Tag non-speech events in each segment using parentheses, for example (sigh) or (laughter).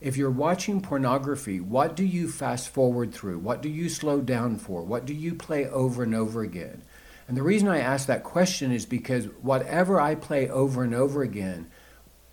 if you're watching pornography, what do you fast forward through? What do you slow down for? What do you play over and over again? And the reason I ask that question is because whatever I play over and over again,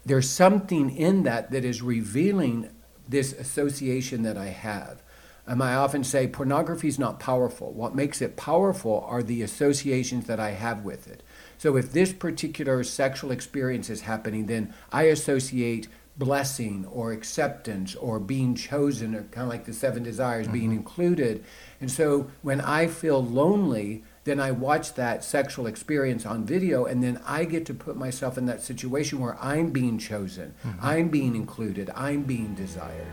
there's something in that that is revealing this association that I have. Um, I often say pornography is not powerful. What makes it powerful are the associations that I have with it. So if this particular sexual experience is happening, then I associate blessing or acceptance or being chosen, or kind of like the seven desires, mm-hmm. being included. And so when I feel lonely, then I watch that sexual experience on video, and then I get to put myself in that situation where I'm being chosen, mm-hmm. I'm being included, I'm being desired.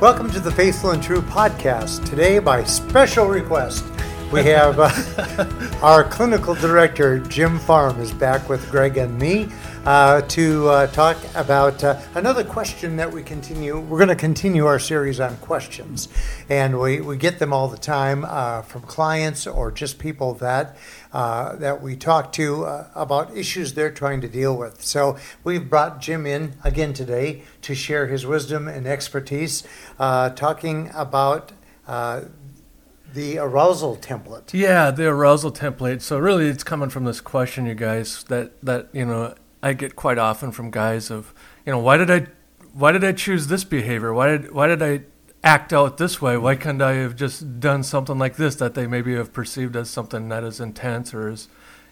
Welcome to the Faithful and True podcast. Today, by special request, we have uh, (laughs) our clinical director, Jim Farm, is back with Greg and me uh, to uh, talk about uh, another question that we continue. We're going to continue our series on questions, and we, we get them all the time uh, from clients or just people that uh, that we talk to uh, about issues they're trying to deal with. So we've brought Jim in again today to share his wisdom and expertise, talking about the arousal template. Yeah, the arousal template. So really, it's coming from this question, you guys, that that you know I get quite often from guys of, you know, why did I, why did I choose this behavior? Why did, why did I act out this way? Why couldn't I have just done something like this that they maybe have perceived as something that is intense or as,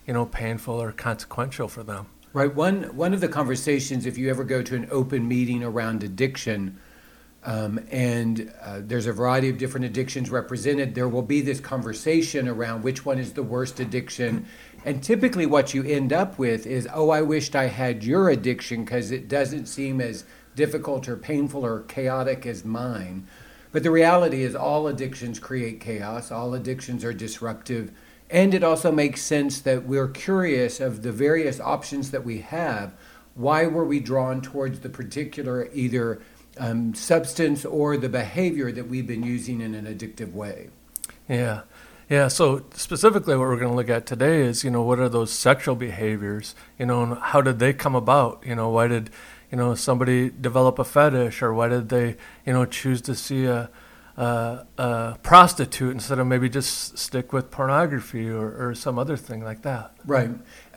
you know, painful or consequential for them? Right. One one of the conversations, if you ever go to an open meeting around addiction, um, and uh, there's a variety of different addictions represented, there will be this conversation around which one is the worst addiction and typically, what you end up with is, oh, I wished I had your addiction because it doesn't seem as difficult or painful or chaotic as mine. But the reality is, all addictions create chaos, all addictions are disruptive. And it also makes sense that we're curious of the various options that we have. Why were we drawn towards the particular either um, substance or the behavior that we've been using in an addictive way? Yeah. Yeah, so specifically what we're going to look at today is, you know, what are those sexual behaviors, you know, and how did they come about? You know, why did, you know, somebody develop a fetish or why did they, you know, choose to see a, a, a prostitute instead of maybe just stick with pornography or, or some other thing like that? Right.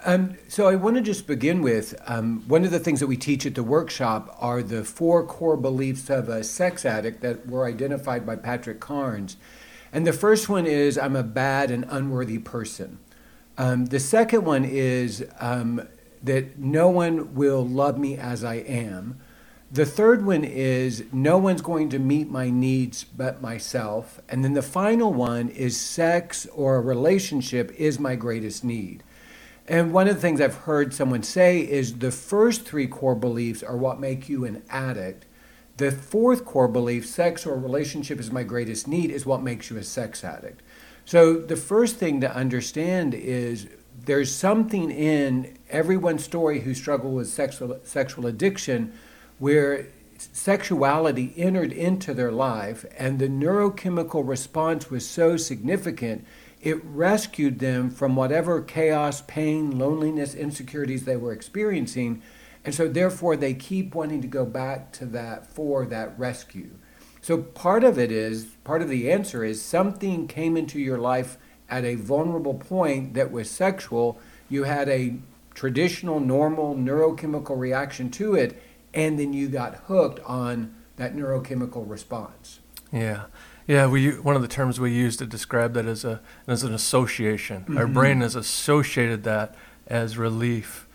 Um, so I want to just begin with um, one of the things that we teach at the workshop are the four core beliefs of a sex addict that were identified by Patrick Carnes. And the first one is I'm a bad and unworthy person. Um, the second one is um, that no one will love me as I am. The third one is no one's going to meet my needs but myself. And then the final one is sex or a relationship is my greatest need. And one of the things I've heard someone say is the first three core beliefs are what make you an addict. The fourth core belief, sex or relationship is my greatest need, is what makes you a sex addict. So the first thing to understand is there's something in everyone's story who struggle with sexual sexual addiction where sexuality entered into their life and the neurochemical response was so significant it rescued them from whatever chaos, pain, loneliness, insecurities they were experiencing and so, therefore, they keep wanting to go back to that for that rescue. So, part of it is, part of the answer is something came into your life at a vulnerable point that was sexual. You had a traditional, normal neurochemical reaction to it, and then you got hooked on that neurochemical response. Yeah. Yeah, we one of the terms we use to describe that as a as an association. Mm-hmm. Our brain has associated that as relief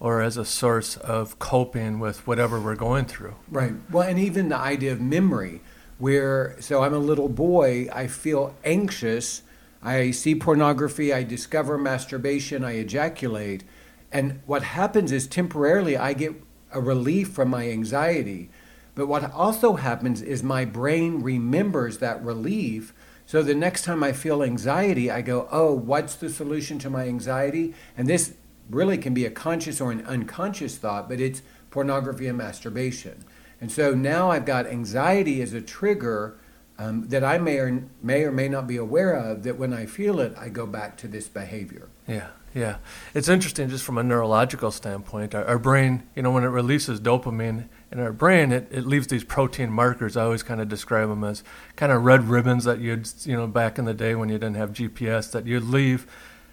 or as a source of coping with whatever we're going through. Right. Well, and even the idea of memory, where, so I'm a little boy, I feel anxious, I see pornography, I discover masturbation, I ejaculate. And what happens is temporarily I get a relief from my anxiety. But what also happens is my brain remembers that relief. So the next time I feel anxiety, I go, oh, what's the solution to my anxiety? And this really can be a conscious or an unconscious thought, but it's pornography and masturbation. And so now I've got anxiety as a trigger um, that I may or may or may not be aware of. That when I feel it, I go back to this behavior. Yeah, yeah. It's interesting just from a neurological standpoint. Our, our brain, you know, when it releases dopamine in our brain, it, it leaves these protein markers. I always kind of describe them as kind of red ribbons that you'd, you know, back in the day when you didn't have GPS, that you'd leave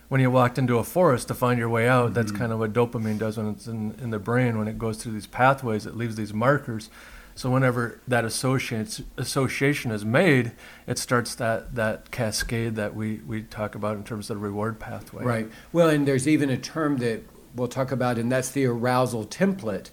when you walked into a forest to find your way out. Mm-hmm. That's kind of what dopamine does when it's in, in the brain. When it goes through these pathways, it leaves these markers. So whenever that association is made, it starts that, that cascade that we, we talk about in terms of the reward pathway. Right. Well, and there's even a term that we'll talk about, and that's the arousal template.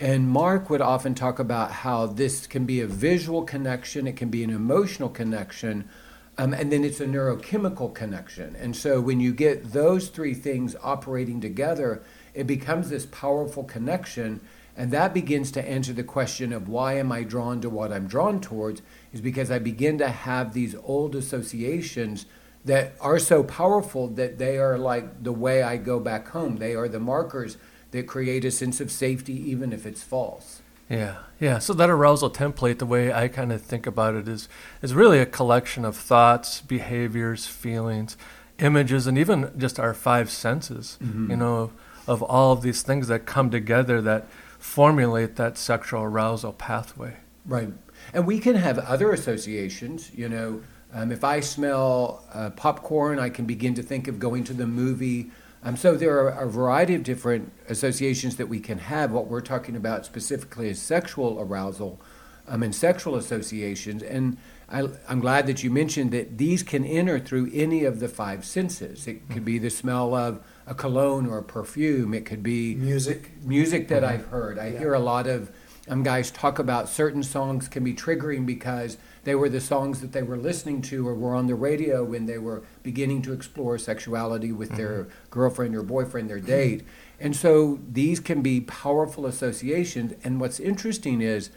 And Mark would often talk about how this can be a visual connection, it can be an emotional connection, um, and then it's a neurochemical connection. And so when you get those three things operating together, it becomes this powerful connection. And that begins to answer the question of why am I drawn to what I'm drawn towards, is because I begin to have these old associations that are so powerful that they are like the way I go back home. They are the markers that create a sense of safety, even if it's false. Yeah, yeah. So that arousal template, the way I kind of think about it, is is really a collection of thoughts, behaviors, feelings, images, and even just our five senses. Mm-hmm. You know, of, of all of these things that come together that formulate that sexual arousal pathway. Right, and we can have other associations. You know, um, if I smell uh, popcorn, I can begin to think of going to the movie. Um, so there are a variety of different associations that we can have. What we're talking about specifically is sexual arousal um, and sexual associations. And I, am glad that you mentioned that these can enter through any of the five senses. It could be the smell of a cologne or a perfume. It could be music. Music that mm-hmm. I've heard. I yeah. hear a lot of um, guys talk about certain songs can be triggering because they were the songs that they were listening to or were on the radio when they were beginning to explore sexuality with mm-hmm. their girlfriend or boyfriend, their date. And so these can be powerful associations. And what's interesting is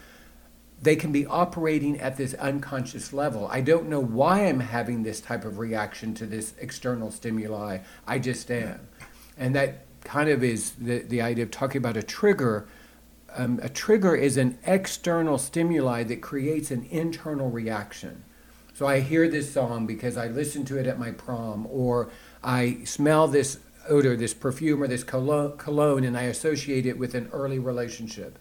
they can be operating at this unconscious level. I don't know why I'm having this type of reaction to this external stimuli. I just am. And that kind of is the, the idea of talking about a trigger um, a trigger is an external stimuli that creates an internal reaction. So I hear this song because I listened to it at my prom, or I smell this odor, this perfume, or this cologne, and I associate it with an early relationship.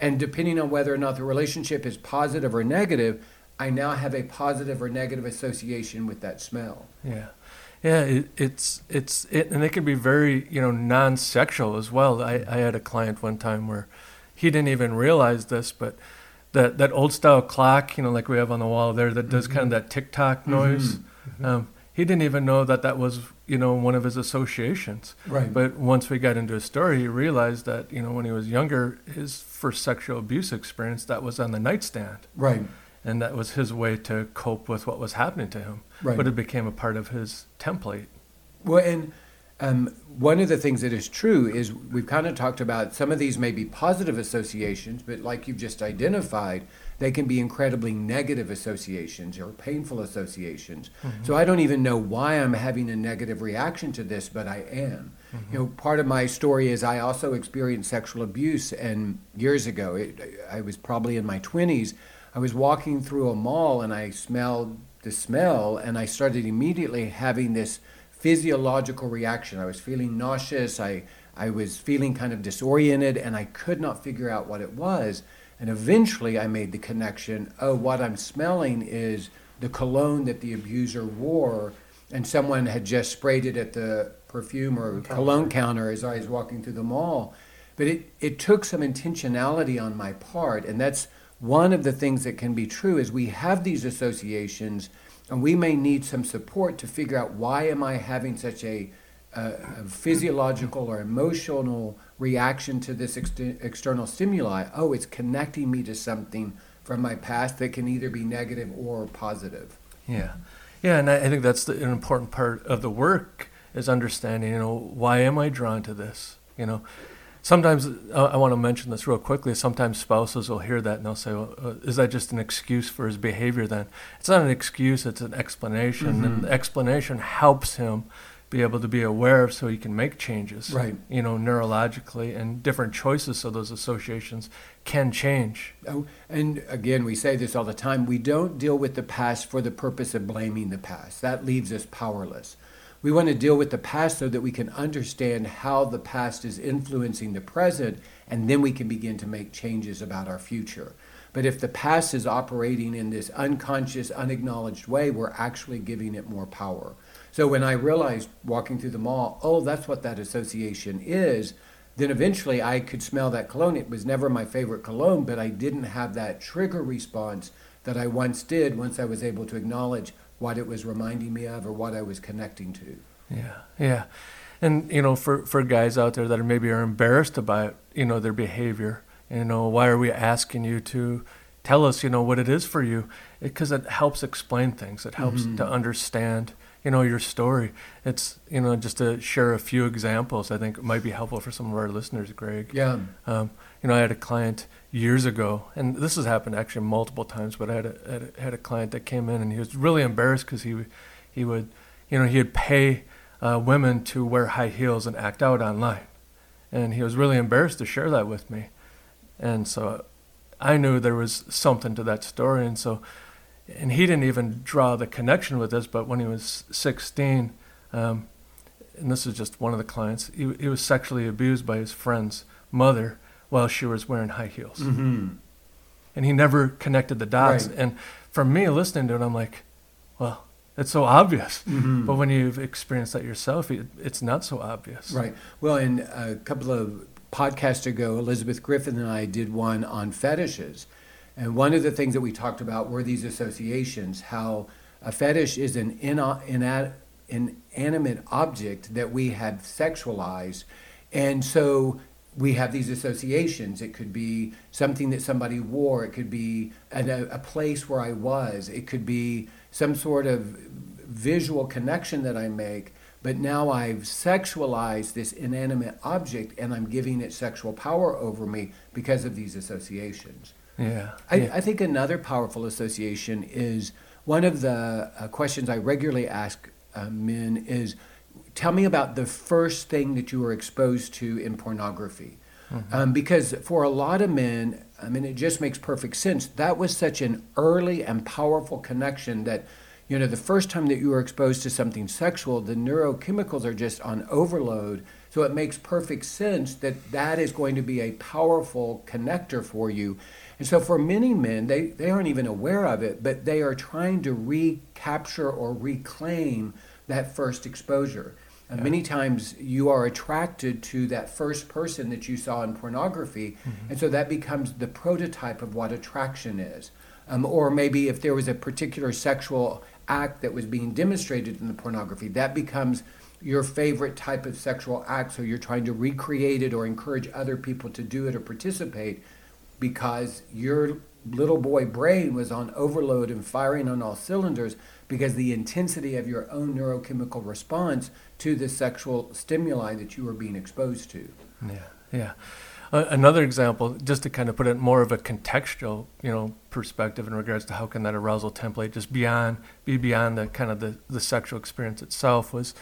And depending on whether or not the relationship is positive or negative, I now have a positive or negative association with that smell. Yeah. Yeah, it, it's it's it, and it can be very you know non-sexual as well. I, I had a client one time where he didn't even realize this, but that that old style clock, you know, like we have on the wall there, that does mm-hmm. kind of that tick tock mm-hmm. noise. Mm-hmm. Um, he didn't even know that that was, you know, one of his associations. Right. But once we got into his story, he realized that, you know, when he was younger, his first sexual abuse experience that was on the nightstand. Right. And that was his way to cope with what was happening to him. Right. But it became a part of his template. Well, and um, one of the things that is true is we've kind of talked about some of these may be positive associations, but like you've just identified, they can be incredibly negative associations or painful associations. Mm-hmm. So I don't even know why I'm having a negative reaction to this, but I am. Mm-hmm. You know, part of my story is I also experienced sexual abuse, and years ago, it, I was probably in my 20s. I was walking through a mall and I smelled the smell, and I started immediately having this physiological reaction. I was feeling nauseous. I, I was feeling kind of disoriented, and I could not figure out what it was. And eventually I made the connection oh, what I'm smelling is the cologne that the abuser wore, and someone had just sprayed it at the perfume or cologne counter as I was walking through the mall. But it, it took some intentionality on my part, and that's one of the things that can be true is we have these associations and we may need some support to figure out why am I having such a, a physiological or emotional reaction to this ex- external stimuli. Oh, it's connecting me to something from my past that can either be negative or positive. Yeah, yeah, and I, I think that's the, an important part of the work is understanding. You know, why am I drawn to this? You know, sometimes uh, I want to mention this real quickly. Sometimes spouses will hear that and they'll say, well, uh, "Is that just an excuse for his behavior?" Then it's not an excuse; it's an explanation, mm-hmm. and the explanation helps him be able to be aware of so he can make changes. Right. You know, neurologically and different choices so those associations can change. Oh, and again, we say this all the time. We don't deal with the past for the purpose of blaming the past. That leaves us powerless. We want to deal with the past so that we can understand how the past is influencing the present, and then we can begin to make changes about our future. But if the past is operating in this unconscious, unacknowledged way, we're actually giving it more power. So when I realized walking through the mall, oh, that's what that association is, then eventually I could smell that cologne. It was never my favorite cologne, but I didn't have that trigger response that I once did once I was able to acknowledge what it was reminding me of or what I was connecting to. Yeah, yeah. And, you know, for, for guys out there that are maybe are embarrassed about, you know, their behavior, you know, why are we asking you to tell us, you know, what it is for you? Because it, it, helps explain things. It helps mm-hmm. to understand, you know, your story. It's, you know, just to share a few examples, I think it might be helpful for some of our listeners, Greg. Yeah. Um, you know, I had a client years ago, and this has happened actually multiple times, but I had a, had a, had a client that came in and he was really embarrassed because he, he would, you know, he'd pay uh, women to wear high heels and act out online. And he was really embarrassed to share that with me. And so I knew there was something to that story. And so, and he didn't even draw the connection with this, but when he was 16, um, and this is just one of the clients, he, he was sexually abused by his friend's mother while she was wearing high heels. Mm-hmm. And he never connected the dots. Right. And for me, listening to it, I'm like, well, it's so obvious. Mm-hmm. But when you've experienced that yourself, it, it's not so obvious. Right. Well, in a couple of podcasts ago, Elizabeth Griffin and I did one on fetishes. And one of the things that we talked about were these associations, how a fetish is an inanimate object that we have sexualized. And so we have these associations. It could be something that somebody wore, it could be a, a place where I was, it could be some sort of visual connection that I make. But now I've sexualized this inanimate object and I'm giving it sexual power over me because of these associations. Yeah. I, yeah. I think another powerful association is one of the uh, questions I regularly ask uh, men is tell me about the first thing that you were exposed to in pornography. Mm-hmm. Um, because for a lot of men, I mean, it just makes perfect sense. That was such an early and powerful connection that, you know, the first time that you were exposed to something sexual, the neurochemicals are just on overload. So it makes perfect sense that that is going to be a powerful connector for you. And so for many men, they, they aren't even aware of it, but they are trying to recapture or reclaim that first exposure. Yeah. many times you are attracted to that first person that you saw in pornography, mm-hmm. and so that becomes the prototype of what attraction is. Um, or maybe if there was a particular sexual act that was being demonstrated in the pornography, that becomes your favorite type of sexual act, so you're trying to recreate it or encourage other people to do it or participate because your little boy brain was on overload and firing on all cylinders because the intensity of your own neurochemical response to the sexual stimuli that you are being exposed to. Yeah, yeah. Uh, another example, just to kind of put it more of a contextual, you know, perspective in regards to how can that arousal template just beyond be beyond the kind of the, the sexual experience itself was.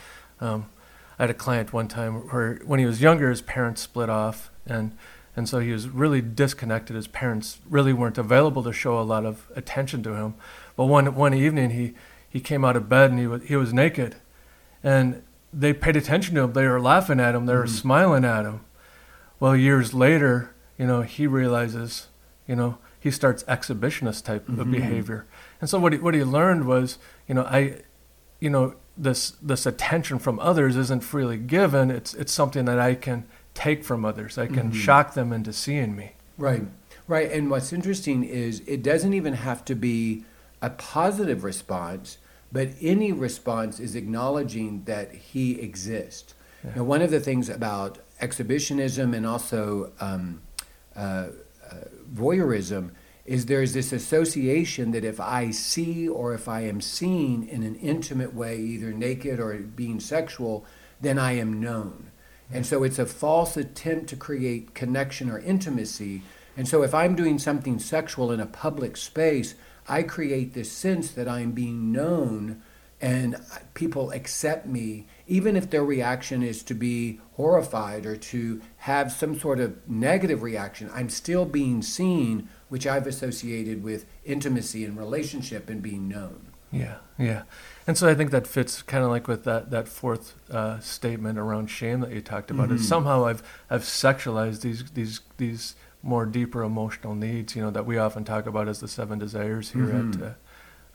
Um, I had a client one time where when he was younger, his parents split off, and and so he was really disconnected. His parents really weren't available to show a lot of attention to him. But one one evening, he he came out of bed and he was he was naked, and they paid attention to him. They were laughing at him. They were mm-hmm. smiling at him. Well, years later, you know, he realizes, you know, he starts exhibitionist type mm-hmm. of behavior. And so what he, what he learned was, you know, I, you know, this this attention from others isn't freely given. It's it's something that I can take from others. I can mm-hmm. shock them into seeing me. Right, right. And what's interesting is it doesn't even have to be a positive response but any response is acknowledging that he exists. Yeah. Now, one of the things about exhibitionism and also um, uh, uh, voyeurism is there's this association that if I see or if I am seen in an intimate way, either naked or being sexual, then I am known. And so it's a false attempt to create connection or intimacy. And so if I'm doing something sexual in a public space, I create this sense that I'm being known and people accept me, even if their reaction is to be horrified or to have some sort of negative reaction, I'm still being seen, which I've associated with intimacy and relationship and being known. Yeah, yeah. And so I think that fits kind of like with that, that fourth uh, statement around shame that you talked about. Mm-hmm. Is somehow I've, I've sexualized these, these, these more deeper emotional needs, you know, that we often talk about as the seven desires here mm-hmm. at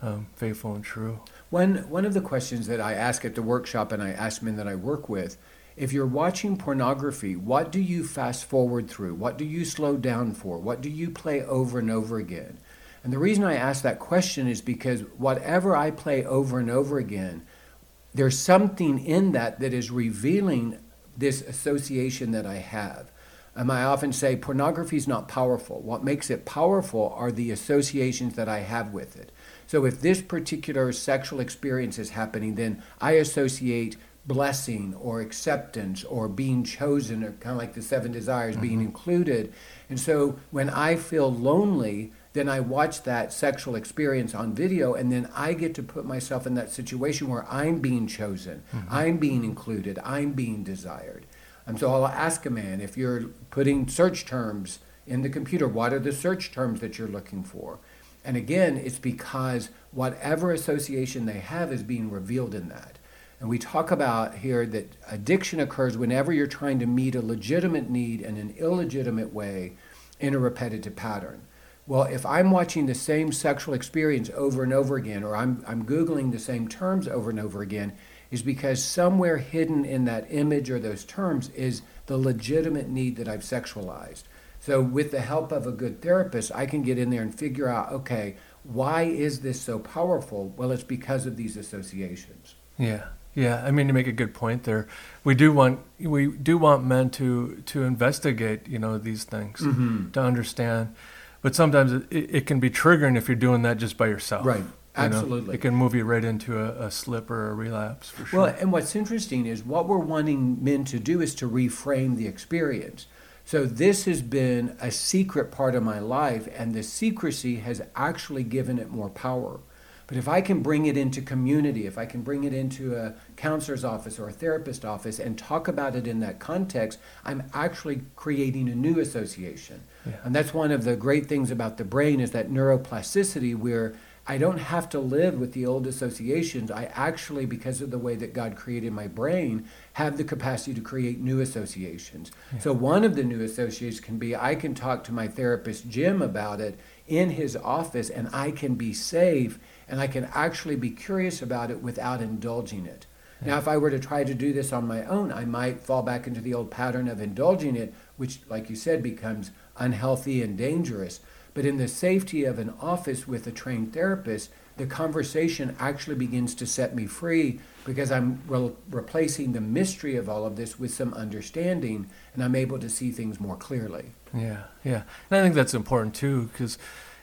uh, um, Faithful and True. One, one of the questions that I ask at the workshop and I ask men that I work with if you're watching pornography, what do you fast forward through? What do you slow down for? What do you play over and over again? And the reason I ask that question is because whatever I play over and over again, there's something in that that is revealing this association that I have. Um, I often say pornography is not powerful. What makes it powerful are the associations that I have with it. So if this particular sexual experience is happening, then I associate blessing or acceptance or being chosen, or kind of like the seven desires, mm-hmm. being included. And so when I feel lonely, then I watch that sexual experience on video, and then I get to put myself in that situation where I'm being chosen, mm-hmm. I'm being included, I'm being desired. And so I'll ask a man if you're putting search terms in the computer, what are the search terms that you're looking for? And again, it's because whatever association they have is being revealed in that. And we talk about here that addiction occurs whenever you're trying to meet a legitimate need in an illegitimate way in a repetitive pattern. Well, if I'm watching the same sexual experience over and over again, or I'm, I'm Googling the same terms over and over again, is because somewhere hidden in that image or those terms is the legitimate need that I've sexualized. So, with the help of a good therapist, I can get in there and figure out okay, why is this so powerful? Well, it's because of these associations. Yeah. Yeah, I mean you make a good point there. We do want we do want men to to investigate, you know, these things mm-hmm. to understand. But sometimes it, it, can be triggering if you're doing that just by yourself. Right. Absolutely. know? It can move you right into a, a, slip or a relapse for sure. Well, and what's interesting is what we're wanting men to do is to reframe the experience. So this has been a secret part of my life, and the secrecy has actually given it more power. But if I can bring it into community, if I can bring it into a counselor's office or a therapist office and talk about it in that context, I'm actually creating a new association. Yeah. And that's one of the great things about the brain is that neuroplasticity where I don't have to live with the old associations. I actually, because of the way that God created my brain, have the capacity to create new associations. Yeah. So, one of the new associations can be I can talk to my therapist, Jim, about it in his office, and I can be safe and I can actually be curious about it without indulging it. Yeah. Now, if I were to try to do this on my own, I might fall back into the old pattern of indulging it, which, like you said, becomes unhealthy and dangerous. But in the safety of an office with a trained therapist, the conversation actually begins to set me free because I'm re- replacing the mystery of all of this with some understanding and I'm able to see things more clearly. Yeah, yeah. And I think that's important too because,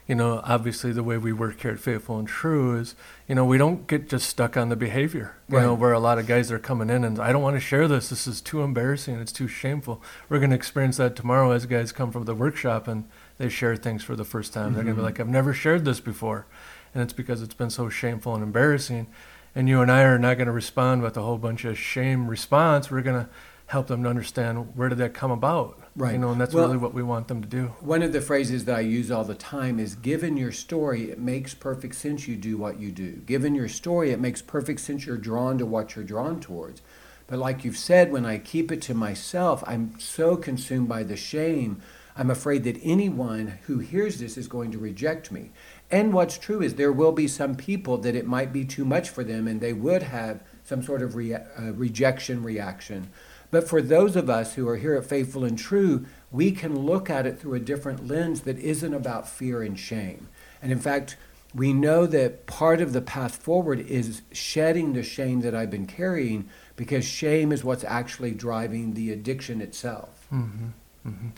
you know, obviously the way we work here at Faithful and True is, you know, we don't get just stuck on the behavior. You right. know, where a lot of guys are coming in and I don't want to share this. This is too embarrassing. It's too shameful. We're going to experience that tomorrow as guys come from the workshop and they share things for the first time. Mm-hmm. They're going to be like, I've never shared this before. And it's because it's been so shameful and embarrassing. And you and I are not going to respond with a whole bunch of shame response. We're going to help them to understand where did that come about. Right. You know, and that's well, really what we want them to do. One of the phrases that I use all the time is given your story, it makes perfect sense you do what you do. Given your story, it makes perfect sense you're drawn to what you're drawn towards. But like you've said, when I keep it to myself, I'm so consumed by the shame I'm afraid that anyone who hears this is going to reject me. And what's true is there will be some people that it might be too much for them and they would have some sort of uh, rejection reaction. But for those of us who are here at Faithful and True, we can look at it through a different lens that isn't about fear and shame. And in fact, we know that part of the path forward is shedding the shame that I've been carrying because shame is what's actually driving the addiction itself. Mm-hmm. Mm-hmm.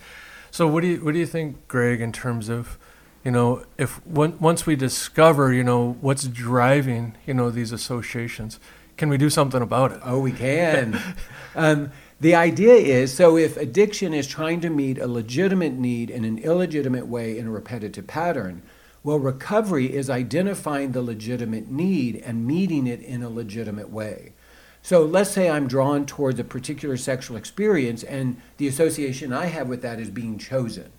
So what do you what do you think, Greg, in terms of, you know, if once we discover, you know, what's driving, you know, these associations, can we do something about it? Oh, we can. (laughs) um, the idea is so if addiction is trying to meet a legitimate need in an illegitimate way in a repetitive pattern, Well, recovery is identifying the legitimate need and meeting it in a legitimate way. So let's say I'm drawn towards a particular sexual experience, and the association I have with that is being chosen.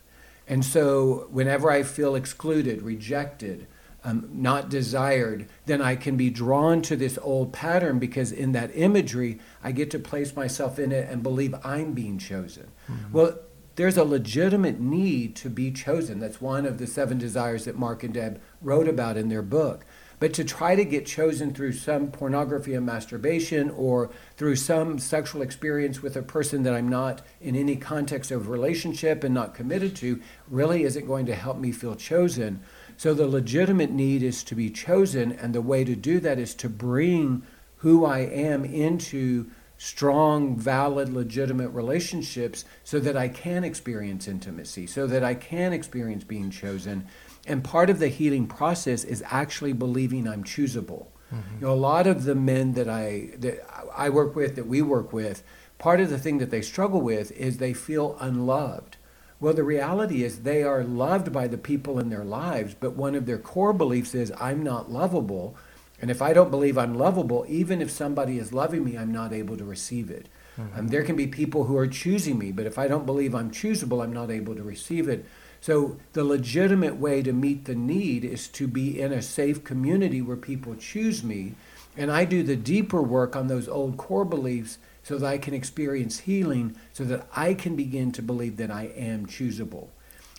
And so whenever I feel excluded, rejected, um, not desired, then I can be drawn to this old pattern because in that imagery, I get to place myself in it and believe I'm being chosen. Mm-hmm. Well, there's a legitimate need to be chosen. That's one of the seven desires that Mark and Deb wrote about in their book. But to try to get chosen through some pornography and masturbation or through some sexual experience with a person that I'm not in any context of relationship and not committed to really isn't going to help me feel chosen. So the legitimate need is to be chosen, and the way to do that is to bring who I am into strong, valid, legitimate relationships so that I can experience intimacy, so that I can experience being chosen. And part of the healing process is actually believing I'm choosable. Mm-hmm. You know, a lot of the men that I that I work with, that we work with, part of the thing that they struggle with is they feel unloved. Well, the reality is they are loved by the people in their lives, but one of their core beliefs is I'm not lovable and if I don't believe I'm lovable, even if somebody is loving me, I'm not able to receive it. Mm-hmm. Um, there can be people who are choosing me, but if I don't believe I'm choosable, I'm not able to receive it. So the legitimate way to meet the need is to be in a safe community where people choose me. And I do the deeper work on those old core beliefs so that I can experience healing, so that I can begin to believe that I am choosable.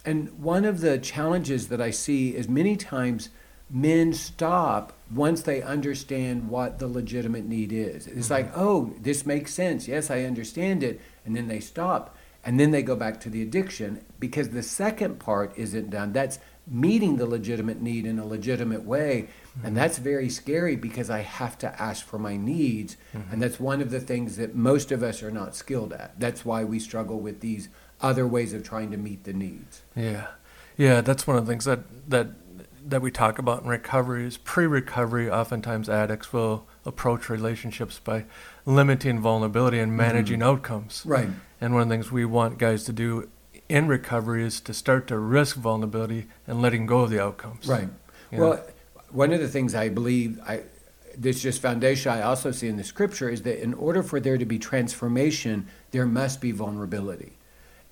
And one of the challenges that I see is many times men stop once they understand what the legitimate need is. It's like, mm-hmm. oh, this makes sense. Yes, I understand it. And then they stop. And then they go back to the addiction because the second part isn't done. That's meeting the legitimate need in a legitimate way. Mm-hmm. And that's very scary because I have to ask for my needs. Mm-hmm. And that's one of the things that most of us are not skilled at. That's why we struggle with these other ways of trying to meet the needs. Yeah. Yeah, that's one of the things that, that that we talk about in recovery is pre-recovery. Oftentimes, addicts will approach relationships by limiting vulnerability and managing mm-hmm. outcomes. Right. And one of the things we want guys to do in recovery is to start to risk vulnerability and letting go of the outcomes. Right. You well, know? one of the things I believe I this just foundation I also see in the scripture is that in order for there to be transformation, there must be vulnerability.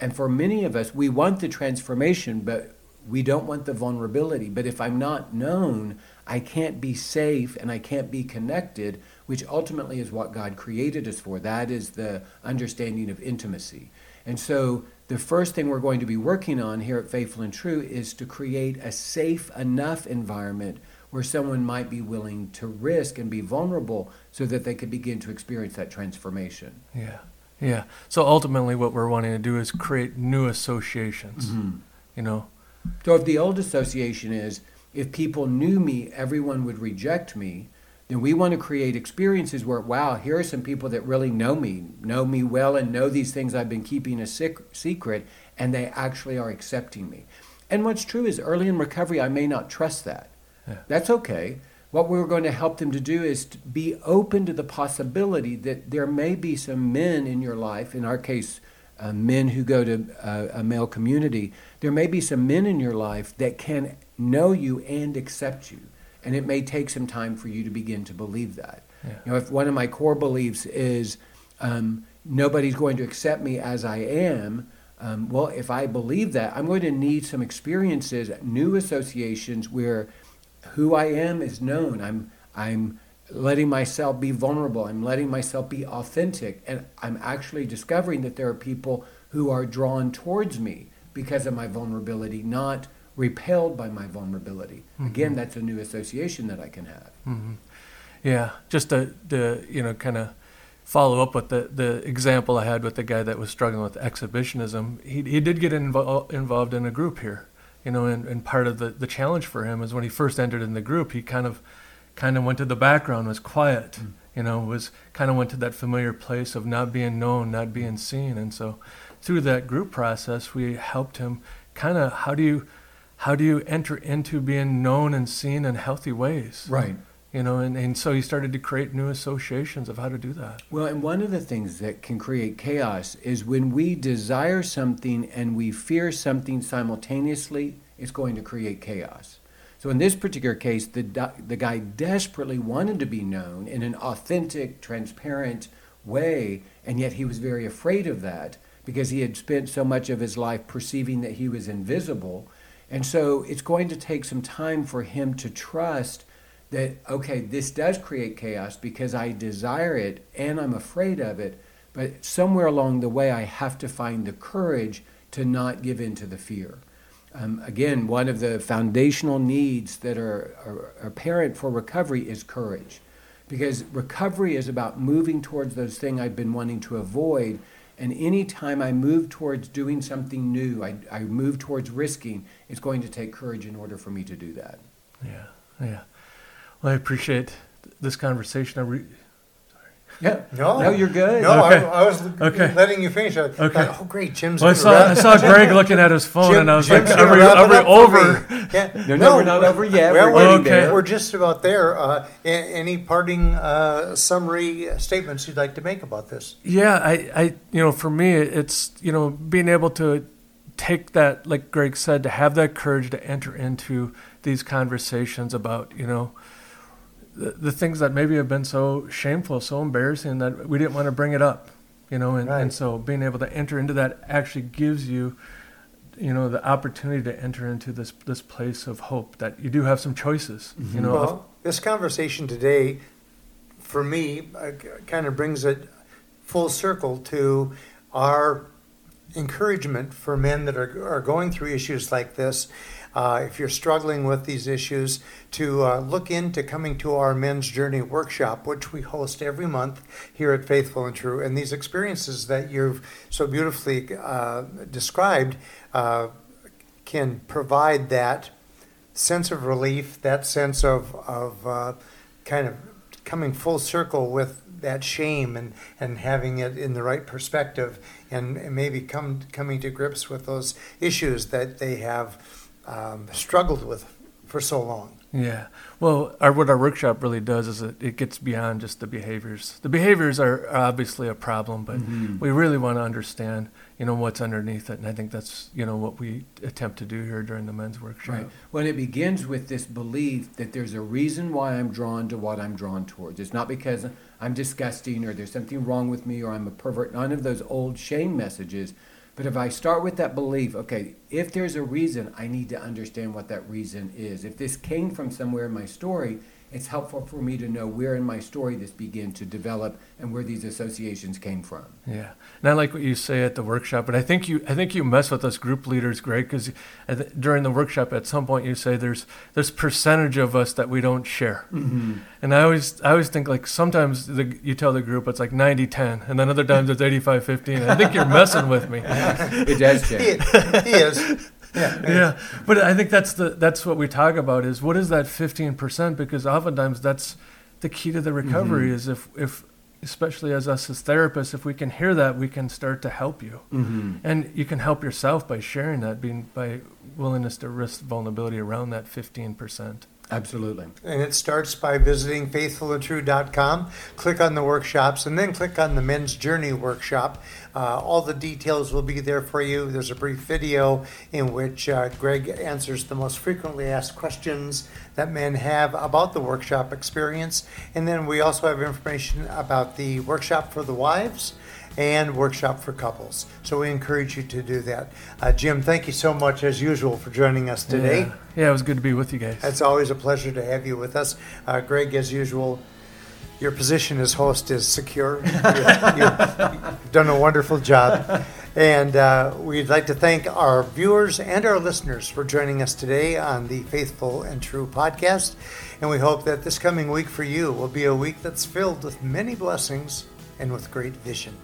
And for many of us, we want the transformation, but we don't want the vulnerability. But if I'm not known, I can't be safe and I can't be connected, which ultimately is what God created us for. That is the understanding of intimacy. And so the first thing we're going to be working on here at Faithful and True is to create a safe enough environment where someone might be willing to risk and be vulnerable so that they could begin to experience that transformation. Yeah. Yeah. So ultimately what we're wanting to do is create new associations. Mm-hmm. You know, so if the old association is if people knew me, everyone would reject me, then we want to create experiences where, wow, here are some people that really know me, know me well, and know these things I've been keeping a secret, and they actually are accepting me. And what's true is early in recovery, I may not trust that. Yeah. That's okay. What we're going to help them to do is to be open to the possibility that there may be some men in your life, in our case, uh, men who go to uh, a male community, there may be some men in your life that can know you and accept you. And it may take some time for you to begin to believe that. Yeah. You know, if one of my core beliefs is um, nobody's going to accept me as I am, um, well, if I believe that, I'm going to need some experiences, new associations where who I am is known. I'm, I'm letting myself be vulnerable. I'm letting myself be authentic. And I'm actually discovering that there are people who are drawn towards me because of my vulnerability, not repelled by my vulnerability. Mm-hmm. Again, that's a new association that I can have. Mm-hmm. Yeah, just to, to you know, kind of follow up with the, the example I had with the guy that was struggling with exhibitionism. He, he did get invo- involved in a group here, you know, and, and part of the, the challenge for him is when he first entered in the group, he kind of kind of went to the background, was quiet, mm. you know, was kind of went to that familiar place of not being known, not being seen. And so through that group process, we helped him kind of how do you how do you enter into being known and seen in healthy ways? Right. You know, and, and so he started to create new associations of how to do that. Well, and one of the things that can create chaos is when we desire something and we fear something simultaneously, it's going to create chaos. So in this particular case, the, the guy desperately wanted to be known in an authentic, transparent way, and yet he was very afraid of that because he had spent so much of his life perceiving that he was invisible. And so it's going to take some time for him to trust that, okay, this does create chaos because I desire it and I'm afraid of it. But somewhere along the way, I have to find the courage to not give in to the fear. Um, again, one of the foundational needs that are, are, apparent for recovery is courage. Because recovery is about moving towards those things I've been wanting to avoid. And anytime I move towards doing something new, I, I move towards risking, it's going to take courage in order for me to do that. Yeah, yeah. Well, I appreciate this conversation. I re- yeah. No, no, you're good. No, okay. I, I, was okay. letting you finish. I okay. Thought, oh, great, Jim's. Well, I saw I saw Greg looking at his phone, Jim, and I was Jim's like, "Are we, are we over?" (laughs) Yeah. No, no, we're not over yet. We're, we're okay. We're just about there. Uh, any parting uh, summary statements you'd like to make about this? Yeah, I, I, you know, for me, it's you know, being able to take that, like Greg said, to have that courage to enter into these conversations about, you know the, the things that maybe have been so shameful, so embarrassing that we didn't want to bring it up, you know, and, right. and so being able to enter into that actually gives you, you know, the opportunity to enter into this this place of hope that you do have some choices, mm-hmm. you know. Well, this conversation today, for me, uh, kind of brings it full circle to our encouragement for men that are, are going through issues like this uh, if you're struggling with these issues, to uh, look into coming to our Men's Journey workshop, which we host every month here at Faithful and True. And these experiences that you've so beautifully uh, described uh, can provide that sense of relief, that sense of, of uh, kind of coming full circle with that shame and, and having it in the right perspective and maybe come coming to grips with those issues that they have um, struggled with for so long. Yeah. Well, our, what our workshop really does is it, it gets beyond just the behaviors. The behaviors are obviously a problem, but mm-hmm. we really want to understand, you know, what's underneath it. And I think that's, you know, what we attempt to do here during the men's workshop. Right. Well, it begins with this belief that there's a reason why I'm drawn to what I'm drawn towards. It's not because I'm disgusting or there's something wrong with me or I'm a pervert. None of those old shame messages but if I start with that belief, okay, if there's a reason, I need to understand what that reason is. If this came from somewhere in my story, it's helpful for me to know where in my story this began to develop and where these associations came from. Yeah, and I like what you say at the workshop, but I think you I think you mess with us group leaders, Greg, because during the workshop at some point you say there's this percentage of us that we don't share, mm-hmm. and I always I always think like sometimes the, you tell the group it's like 90-10, and then other times it's 85-15. I think you're messing with me. (laughs) it does change. he, he is. (laughs) yeah, yeah. But I think that's the that's what we talk about is what is that fifteen percent? Because oftentimes that's the key to the recovery mm-hmm. is if if especially as us as therapists, if we can hear that, we can start to help you, mm-hmm. and you can help yourself by sharing that, being by willingness to risk vulnerability around that fifteen percent. Absolutely. And it starts by visiting faithfulandtrue.com, click on the workshops, and then click on the Men's Journey workshop. Uh, all the details will be there for you. There's a brief video in which uh, Greg answers the most frequently asked questions that men have about the workshop experience. And then we also have information about the workshop for the wives and workshop for couples. So we encourage you to do that. Uh, Jim, thank you so much, as usual, for joining us today. Yeah. yeah, it was good to be with you guys. It's always a pleasure to have you with us. Uh, Greg, as usual, your position as host is secure. (laughs) you, have done a wonderful job. And uh, we'd like to thank our viewers and our listeners for joining us today on the Faithful and True podcast. And we hope that this coming week for you will be a week that's filled with many blessings and with great vision.